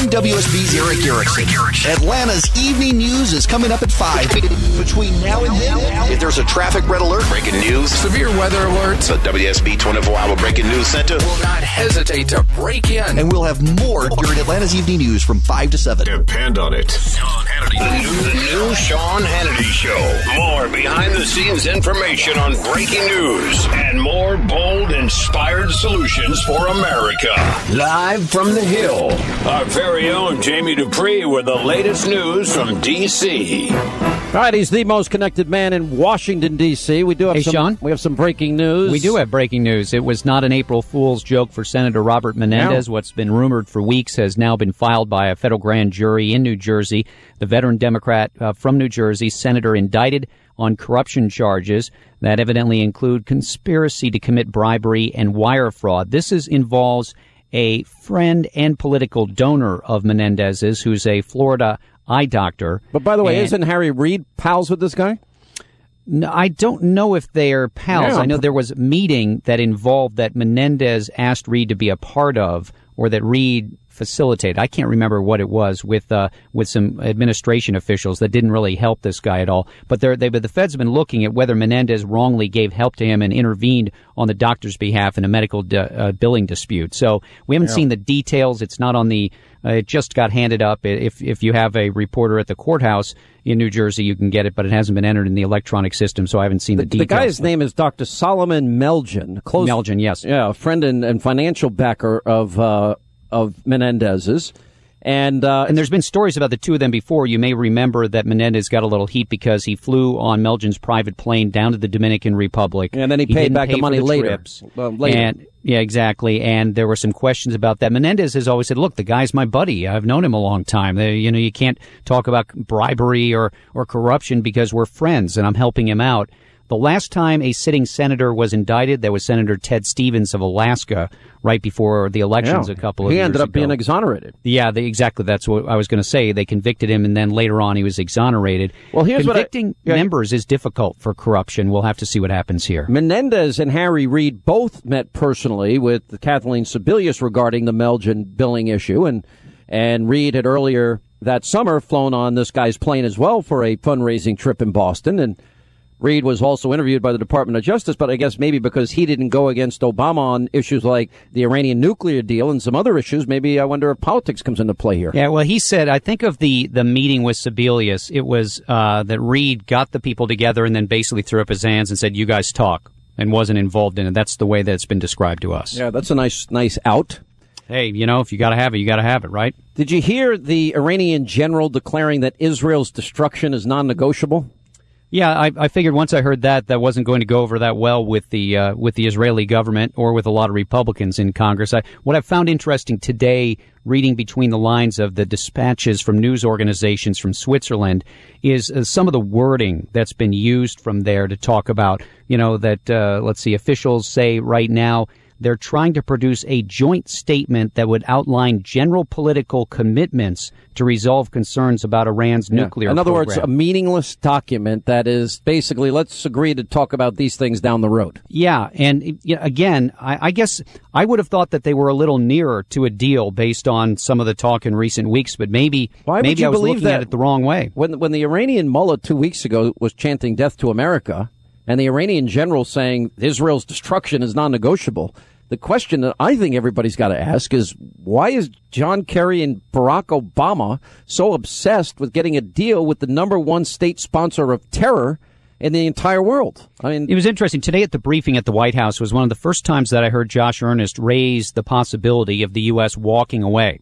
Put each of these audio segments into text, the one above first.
I'm WSB's Erick Erickson. Atlanta's evening news is coming up at 5. Between now and then, if there's a traffic red alert, breaking news, severe weather alerts, the WSB 24 hour breaking news center will not hesitate to break in. And we'll have more during Atlanta's evening news from 5 to 7. Depend on it. Sean Hannity. The new, the new Sean Hannity Show. More behind the scenes information on breaking news and more bold, inspired solutions for America. Live from the Hill, our very own Jamie Dupree with the latest news from D.C. All right, he's the most connected man in Washington D.C. We do have hey, some. Sean? We have some breaking news. We do have breaking news. It was not an April Fool's joke for Senator Robert Menendez. No. What's been rumored for weeks has now been filed by a federal grand jury in New Jersey. The veteran Democrat uh, from New Jersey, senator indicted on corruption charges that evidently include conspiracy to commit bribery and wire fraud. This is involves a friend and political donor of Menendez's, who's a Florida eye doctor. But by the way, and, isn't Harry Reid pals with this guy? No, I don't know if they are pals. Yeah. I know there was a meeting that involved that Menendez asked Reid to be a part of, or that Reid facilitate. I can't remember what it was with uh, with some administration officials that didn't really help this guy at all. But they but the feds have been looking at whether Menendez wrongly gave help to him and intervened on the doctor's behalf in a medical uh, billing dispute. So we haven't yeah. seen the details. It's not on the. Uh, it just got handed up. If if you have a reporter at the courthouse in New Jersey, you can get it, but it hasn't been entered in the electronic system, so I haven't seen the, the details. The guy's name is Dr. Solomon Melgen. Close, Melgen, yes. Yeah, a friend and, and financial backer of uh, of Menendez's. And uh, and there's been stories about the two of them before. You may remember that Menendez got a little heat because he flew on Melgen's private plane down to the Dominican Republic, and then he, he paid back pay the money the later. Well, later. And yeah, exactly. And there were some questions about that. Menendez has always said, "Look, the guy's my buddy. I've known him a long time. They, you know, you can't talk about bribery or or corruption because we're friends, and I'm helping him out." The last time a sitting senator was indicted, that was Senator Ted Stevens of Alaska, right before the elections yeah. a couple of he years ago. He ended up being exonerated. Yeah, they, exactly. That's what I was going to say. They convicted him, and then later on he was exonerated. Well, here's convicting what I, yeah, members is difficult for corruption. We'll have to see what happens here. Menendez and Harry Reid both met personally with Kathleen Sebelius regarding the Melgen billing issue, and and Reid had earlier that summer flown on this guy's plane as well for a fundraising trip in Boston, and Reid was also interviewed by the Department of Justice, but I guess maybe because he didn't go against Obama on issues like the Iranian nuclear deal and some other issues, maybe I wonder if politics comes into play here. Yeah, well, he said, I think of the, the meeting with Sebelius, it was uh, that Reid got the people together and then basically threw up his hands and said, you guys talk, and wasn't involved in it. That's the way that it's been described to us. Yeah, that's a nice, nice out. Hey, you know, if you got to have it, you got to have it, right? Did you hear the Iranian general declaring that Israel's destruction is non negotiable? Yeah, I, I, figured once I heard that that wasn't going to go over that well with the uh, with the Israeli government or with a lot of Republicans in Congress. I, what I found interesting today, reading between the lines of the dispatches from news organizations from Switzerland, is uh, some of the wording that's been used from there to talk about, you know, that uh, let's see, officials say right now they're trying to produce a joint statement that would outline general political commitments to resolve concerns about Iran's yeah. nuclear In other program. words, a meaningless document that is basically let's agree to talk about these things down the road. Yeah, and again, I, I guess I would have thought that they were a little nearer to a deal based on some of the talk in recent weeks, but maybe Why maybe I was believe looking that at it the wrong way. When when the Iranian mullah two weeks ago was chanting "Death to America," and the Iranian general saying Israel's destruction is non-negotiable. The question that I think everybody's got to ask is why is John Kerry and Barack Obama so obsessed with getting a deal with the number one state sponsor of terror in the entire world? I mean, it was interesting today at the briefing at the White House was one of the first times that I heard Josh Earnest raise the possibility of the U.S. walking away.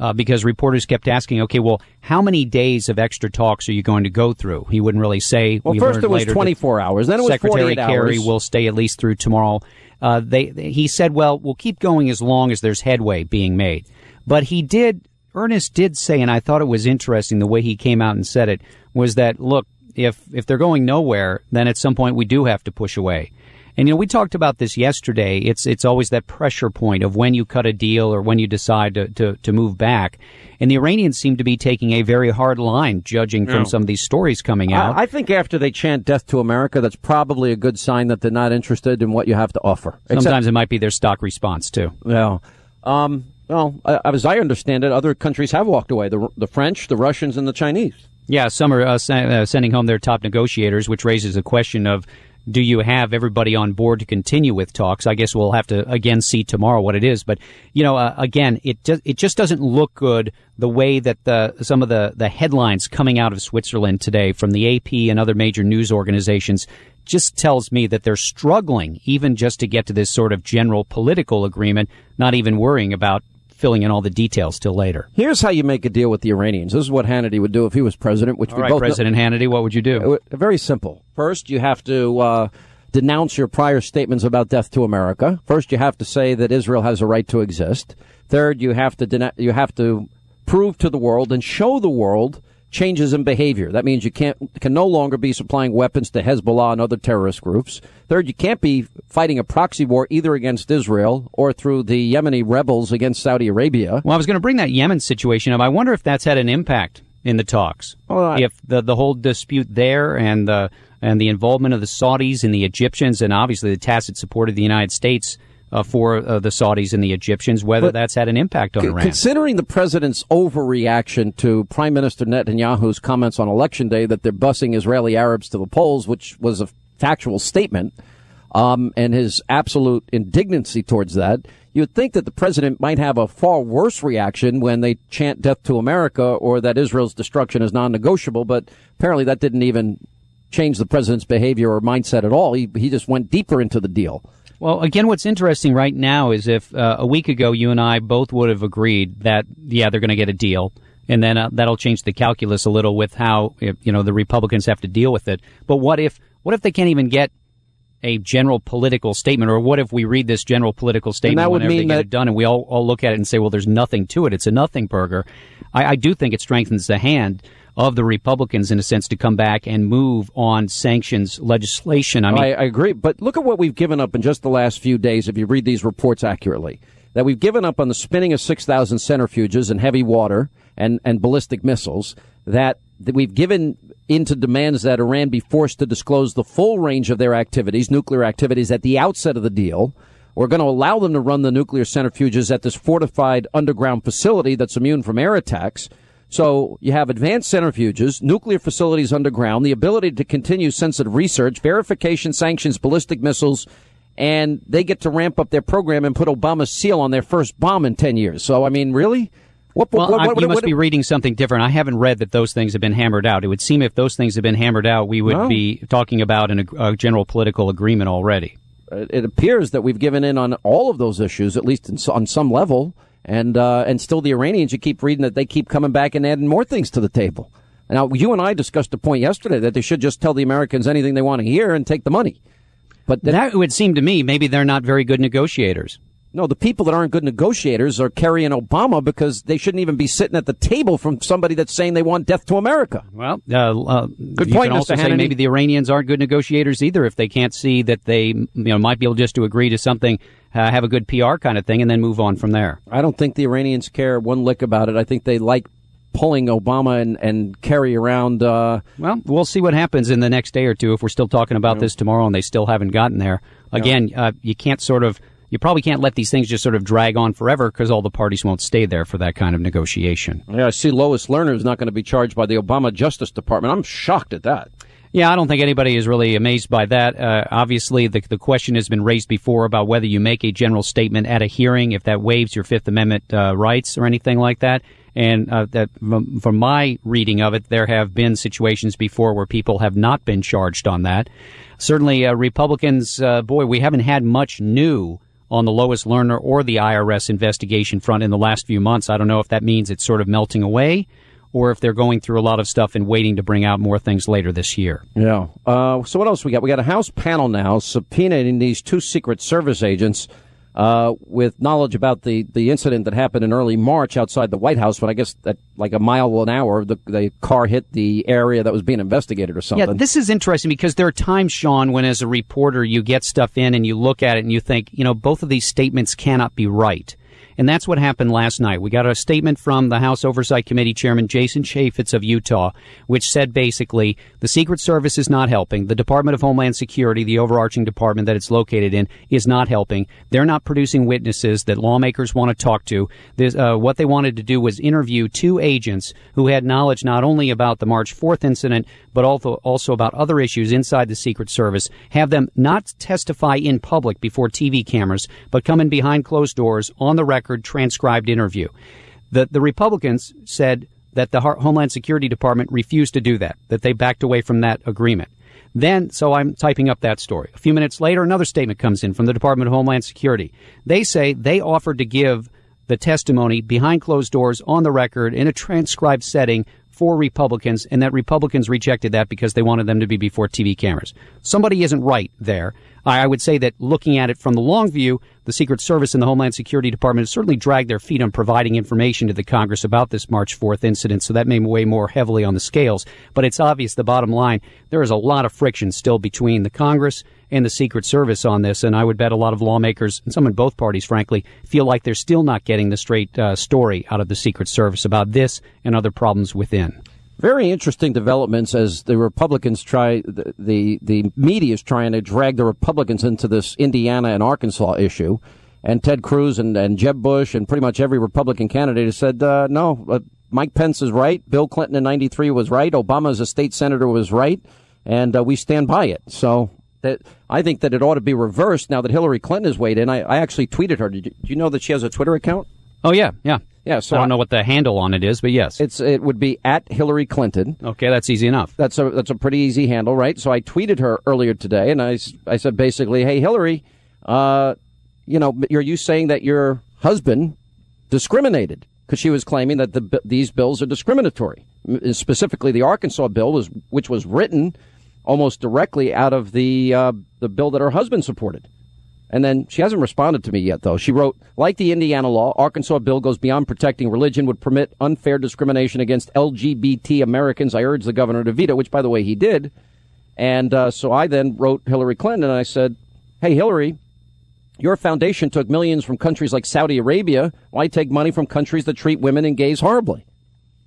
Uh, because reporters kept asking, okay, well, how many days of extra talks are you going to go through? He wouldn't really say. Well, we first it was 24 hours, then it was Secretary 48 Kerry hours. will stay at least through tomorrow. Uh, they, he said, well, we'll keep going as long as there's headway being made. But he did, Earnest did say, and I thought it was interesting the way he came out and said it, was that, look, if, if they're going nowhere, then at some point we do have to push away. And you know, we talked about this yesterday. It's it's always that pressure point of when you cut a deal or when you decide to, to, to move back. And the Iranians seem to be taking a very hard line, judging from Yeah. some of these stories coming out. I, I think after they chant "Death to America," that's probably a good sign that they're not interested in what you have to offer. Except- Sometimes it might be their stock response too. Yeah. Um, Well, as I understand it, other countries have walked away. The, the French, the Russians, and the Chinese. Yeah, some are uh, uh, sending home their top negotiators, which raises a question of do you have everybody on board to continue with talks? I guess we'll have to again see tomorrow what it is. But you know, uh, again, it just it just doesn't look good the way that the some of the the headlines coming out of Switzerland today from the AP and other major news organizations just tells me that they're struggling even just to get to this sort of general political agreement, not even worrying about filling in all the details till later. Here's how you make a deal with the Iranians. This is what Hannity would do if he was president. Which all we right, both President know. Hannity, what would you do? Uh, very simple. First, you have to uh, denounce your prior statements about death to America. First, you have to say that Israel has a right to exist. Third, you have to den- you have to prove to the world and show the world changes in behavior. That means you can't can no longer be supplying weapons to Hezbollah and other terrorist groups. Third, you can't be fighting a proxy war either against Israel or through the Yemeni rebels against Saudi Arabia. Well, I was going to bring that Yemen situation up. I wonder if that's had an impact in the talks. Well, I- if the the whole dispute there and the and the involvement of the Saudis and the Egyptians and obviously the tacit support of the United States uh, for uh, the Saudis and the Egyptians, whether But- that's had an impact on C- Iran. Considering the president's overreaction to Prime Minister Netanyahu's comments on election day that they're busing Israeli Arabs to the polls, which was a factual statement, um, and his absolute indignancy towards that, you'd think that the president might have a far worse reaction when they chant death to America or that Israel's destruction is non-negotiable, but apparently that didn't even change the president's behavior or mindset at all. He, he just went deeper into the deal. Well, again, what's interesting right now is if uh, a week ago you and I both would have agreed that yeah they're going to get a deal, and then uh, that'll change the calculus a little with how you know the Republicans have to deal with it. But what if what if they can't even get a general political statement, or what if we read this general political statement and that would whenever mean they get that- it done, and we all, all look at it and say, well, there's nothing to it. It's a nothing burger. I, I do think it strengthens the hand of the Republicans in a sense to come back and move on sanctions legislation. I mean, I, I agree, but look at what we've given up in just the last few days. If you read these reports accurately, that we've given up on the spinning of six thousand centrifuges and heavy water and and ballistic missiles. That, that we've given into demands that Iran be forced to disclose the full range of their activities, nuclear activities, at the outset of the deal. We're going to allow them to run the nuclear centrifuges at this fortified underground facility that's immune from air attacks. So you have advanced centrifuges, nuclear facilities underground, the ability to continue sensitive research, verification, sanctions, ballistic missiles, and they get to ramp up their program and put Obama's seal on their first bomb in 10 years. So, I mean, really? What, Well, what- I, what- you must be reading something different. I haven't read that those things have been hammered out. It would seem if those things have been hammered out, we would No. be talking about an, a general political agreement already. Uh, it appears that we've given in on all of those issues, at least in, on some level. And uh, and still, the Iranians, you keep reading that they keep coming back and adding more things to the table. Now, you and I discussed a point yesterday that they should just tell the Americans anything they want to hear and take the money. But that, That would seem to me maybe they're not very good negotiators. No, the people that aren't good negotiators are carrying Obama because they shouldn't even be sitting at the table from somebody that's saying they want death to America. Well, uh, uh, Good you point, can also Mr. say Hannity. maybe the Iranians aren't good negotiators either if they can't see that they you know might be able just to agree to something, uh, have a good PR kind of thing, and then move on from there. I don't think the Iranians care one lick about it. I think they like pulling Obama and, and Kerry around. Uh, Well, we'll see what happens in the next day or two if we're still talking about this tomorrow and they still haven't gotten there. Again, uh, you can't sort of, you probably can't let these things just sort of drag on forever because all the parties won't stay there for that kind of negotiation. Yeah, I see Lois Lerner is not going to be charged by the Obama Justice Department. I'm shocked at that. Yeah, I don't think anybody is really amazed by that. Uh, obviously, the, the question has been raised before about whether you make a general statement at a hearing, if that waives your Fifth Amendment uh, rights or anything like that. And uh, that, from, from my reading of it, there have been situations before where people have not been charged on that. Certainly, uh, Republicans, uh, boy, we haven't had much new on the Lois Lerner or the IRS investigation front in the last few months. I don't know if that means it's sort of melting away or if they're going through a lot of stuff and waiting to bring out more things later this year. Yeah. Uh, so what else we got? We got a House panel now subpoenaing these two Secret Service agents uh, with knowledge about the, the incident that happened in early March outside the White House when I guess at like a mile an hour the, the car hit the area that was being investigated or something. Yeah, this is interesting because there are times, Sean, when as a reporter you get stuff in and you look at it and you think, you know, both of these statements cannot be right. And that's what happened last night. We got a statement from the House Oversight Committee Chairman Jason Chaffetz of Utah, which said basically the Secret Service is not helping. The Department of Homeland Security, the overarching department that it's located in, is not helping. They're not producing witnesses that lawmakers want to talk to. This, uh, what they wanted to do was interview two agents who had knowledge not only about the March 4th incident, but also, also about other issues inside the Secret Service, have them not testify in public before TV cameras, but come in behind closed doors on the record transcribed interview. The, the Republicans said that the Homeland Security Department refused to do that, that they backed away from that agreement. Then, so I'm typing up that story. A few minutes later, another statement comes in from the Department of Homeland Security. They say they offered to give the testimony behind closed doors on the record in a transcribed setting for Republicans, and that Republicans rejected that because they wanted them to be before TV cameras. Somebody isn't right there. I would say that looking at it from the long view, the Secret Service and the Homeland Security Department have certainly dragged their feet on providing information to the Congress about this March 4th incident, so that may weigh more heavily on the scales. But it's obvious the bottom line, there is a lot of friction still between the Congress and the Secret Service on this, and I would bet a lot of lawmakers, and some in both parties, frankly, feel like they're still not getting the straight uh, story out of the Secret Service about this and other problems within. Very interesting developments as the Republicans try, the, the, the media is trying to drag the Republicans into this Indiana and Arkansas issue. And Ted Cruz and, and Jeb Bush and pretty much every Republican candidate has said, uh, no, uh, Mike Pence is right. Bill Clinton in 93 was right. Obama as a state senator was right. And uh, we stand by it. So that I think that it ought to be reversed now that Hillary Clinton has weighed in. I, I actually tweeted her. Did you, do you know that she has a Twitter account? Oh yeah, yeah, yeah. So I don't know what the handle on it is, but yes, it's it would be at Hillary Clinton. Okay, that's easy enough. That's a that's a pretty easy handle, right? So I tweeted her earlier today, and I I said basically, hey Hillary, uh, you know, are you saying that your husband discriminated because she was claiming that the these bills are discriminatory, specifically the Arkansas bill was which was written almost directly out of the uh, the bill that her husband supported. And then she hasn't responded to me yet, though. She wrote, like the Indiana law, Arkansas bill goes beyond protecting religion, would permit unfair discrimination against LGBT Americans. I urge the governor to veto, which, by the way, he did. And uh, so I then wrote Hillary Clinton and I said, Hey, Hillary, your foundation took millions from countries like Saudi Arabia. Why take money from countries that treat women and gays horribly?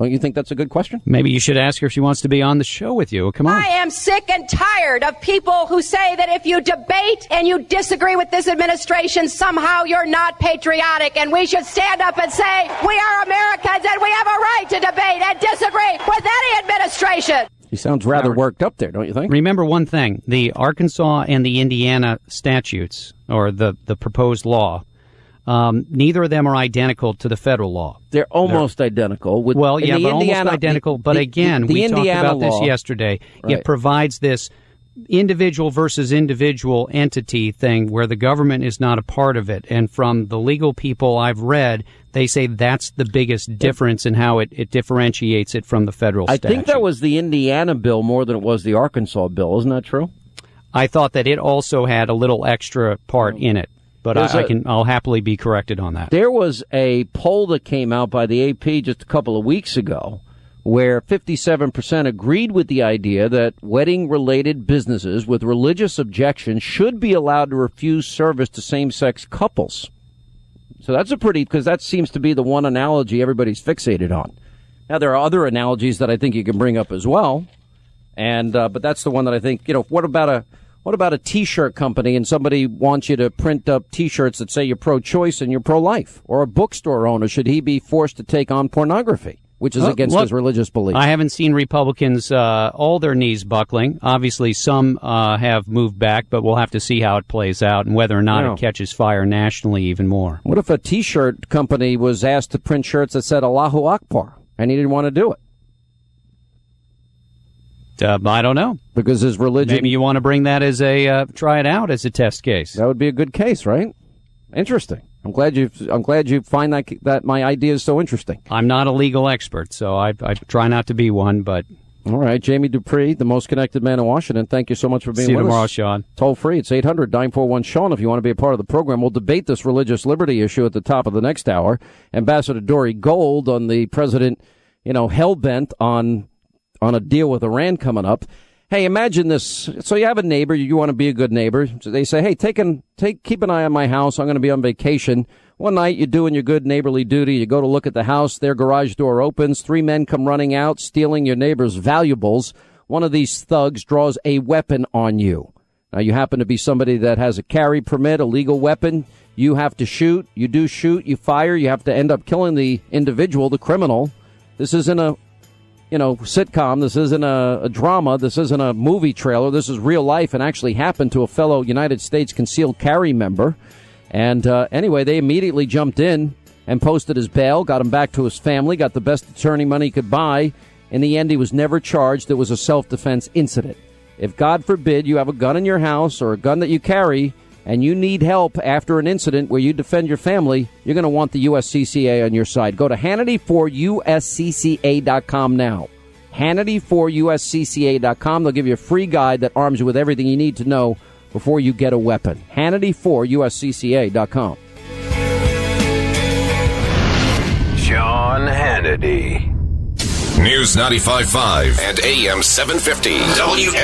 Don't you think that's a good question? Maybe you should ask her if she wants to be on the show with you. Come on. I am sick and tired of people who say that if you debate and you disagree with this administration, somehow you're not patriotic. And we should stand up and say, we are Americans and we have a right to debate and disagree with any administration. He sounds rather worked up there, don't you think? Remember one thing the Arkansas and the Indiana statutes, or the, the proposed law, um, neither of them are identical to the federal law. They're almost They're, identical. With, well, yeah, but Indiana, almost identical. The, but again, the, the we Indiana talked about law, this yesterday. Right. It provides this individual versus individual entity thing where the government is not a part of it. And from the legal people I've read, they say that's the biggest difference in how it, it differentiates it from the federal statute. I think that was the Indiana bill more than it was the Arkansas bill. Isn't that true? I thought that it also had a little extra part in it but I, a, I, can I'll happily be corrected on that. There was a poll that came out by the AP just a couple of weeks ago where 57% agreed with the idea that wedding related businesses with religious objections should be allowed to refuse service to same sex couples. So that's a pretty because that seems to be the one analogy everybody's fixated on. Now there are other analogies that I think you can bring up as well. And uh, but that's the one that I think, you know, what about a what about a T-shirt company and somebody wants you to print up T-shirts that say you're pro-choice and you're pro-life? Or a bookstore owner should he be forced to take on pornography? Which is against look, his religious beliefs. I haven't seen Republicans uh, all their knees buckling. Obviously, some uh, have moved back, but we'll have to see how it plays out and whether or not yeah. it catches fire nationally even more. What if a T-shirt company was asked to print shirts that said Allahu Akbar and he didn't want to do it? Uh, I don't know because his religion. Maybe you want to bring that as a uh, try it out as a test case. That would be a good case, right? Interesting. I'm glad you. I'm glad you find that that my idea is so interesting. I'm not a legal expert, so I, I try not to be one. But all right, Jamie Dupree, the most connected man in Washington. Thank you so much for being See with you tomorrow, us. Sean. Toll free. It's 800 941 Sean if you want to be a part of the program. We'll debate this religious liberty issue at the top of the next hour. Ambassador Dore Gold on the president, you know, hell bent on on a deal with Iran coming up. Hey, imagine this. So you have a neighbor, you want to be a good neighbor. So they say, hey, take an, take, keep an eye on my house. I'm going to be on vacation. One night you're doing your good neighborly duty. You go to look at the house. Their garage door opens. Three men come running out, stealing your neighbor's valuables. One of these thugs draws a weapon on you. Now you happen to be somebody that has a carry permit, a legal weapon. You have to shoot. You do shoot. You fire. You have to end up killing the individual, the criminal. This isn't a you know, sitcom. This isn't a, a, drama. This isn't a movie trailer. This is real life and actually happened to a fellow United States concealed carry member. And uh, anyway, they immediately jumped in and posted his bail, got him back to his family, got the best attorney money he could buy. In the end, he was never charged. It was a self defense incident. If God forbid you have a gun in your house or a gun that you carry, and you need help after an incident where you defend your family, you're going to want the USCCA on your side. Go to Hannity4USCCA.com now. Hannity4USCCA.com. They'll give you a free guide that arms you with everything you need to know before you get a weapon. Hannity4USCCA.com. Sean Hannity. News 95.5 and AM 750. WS.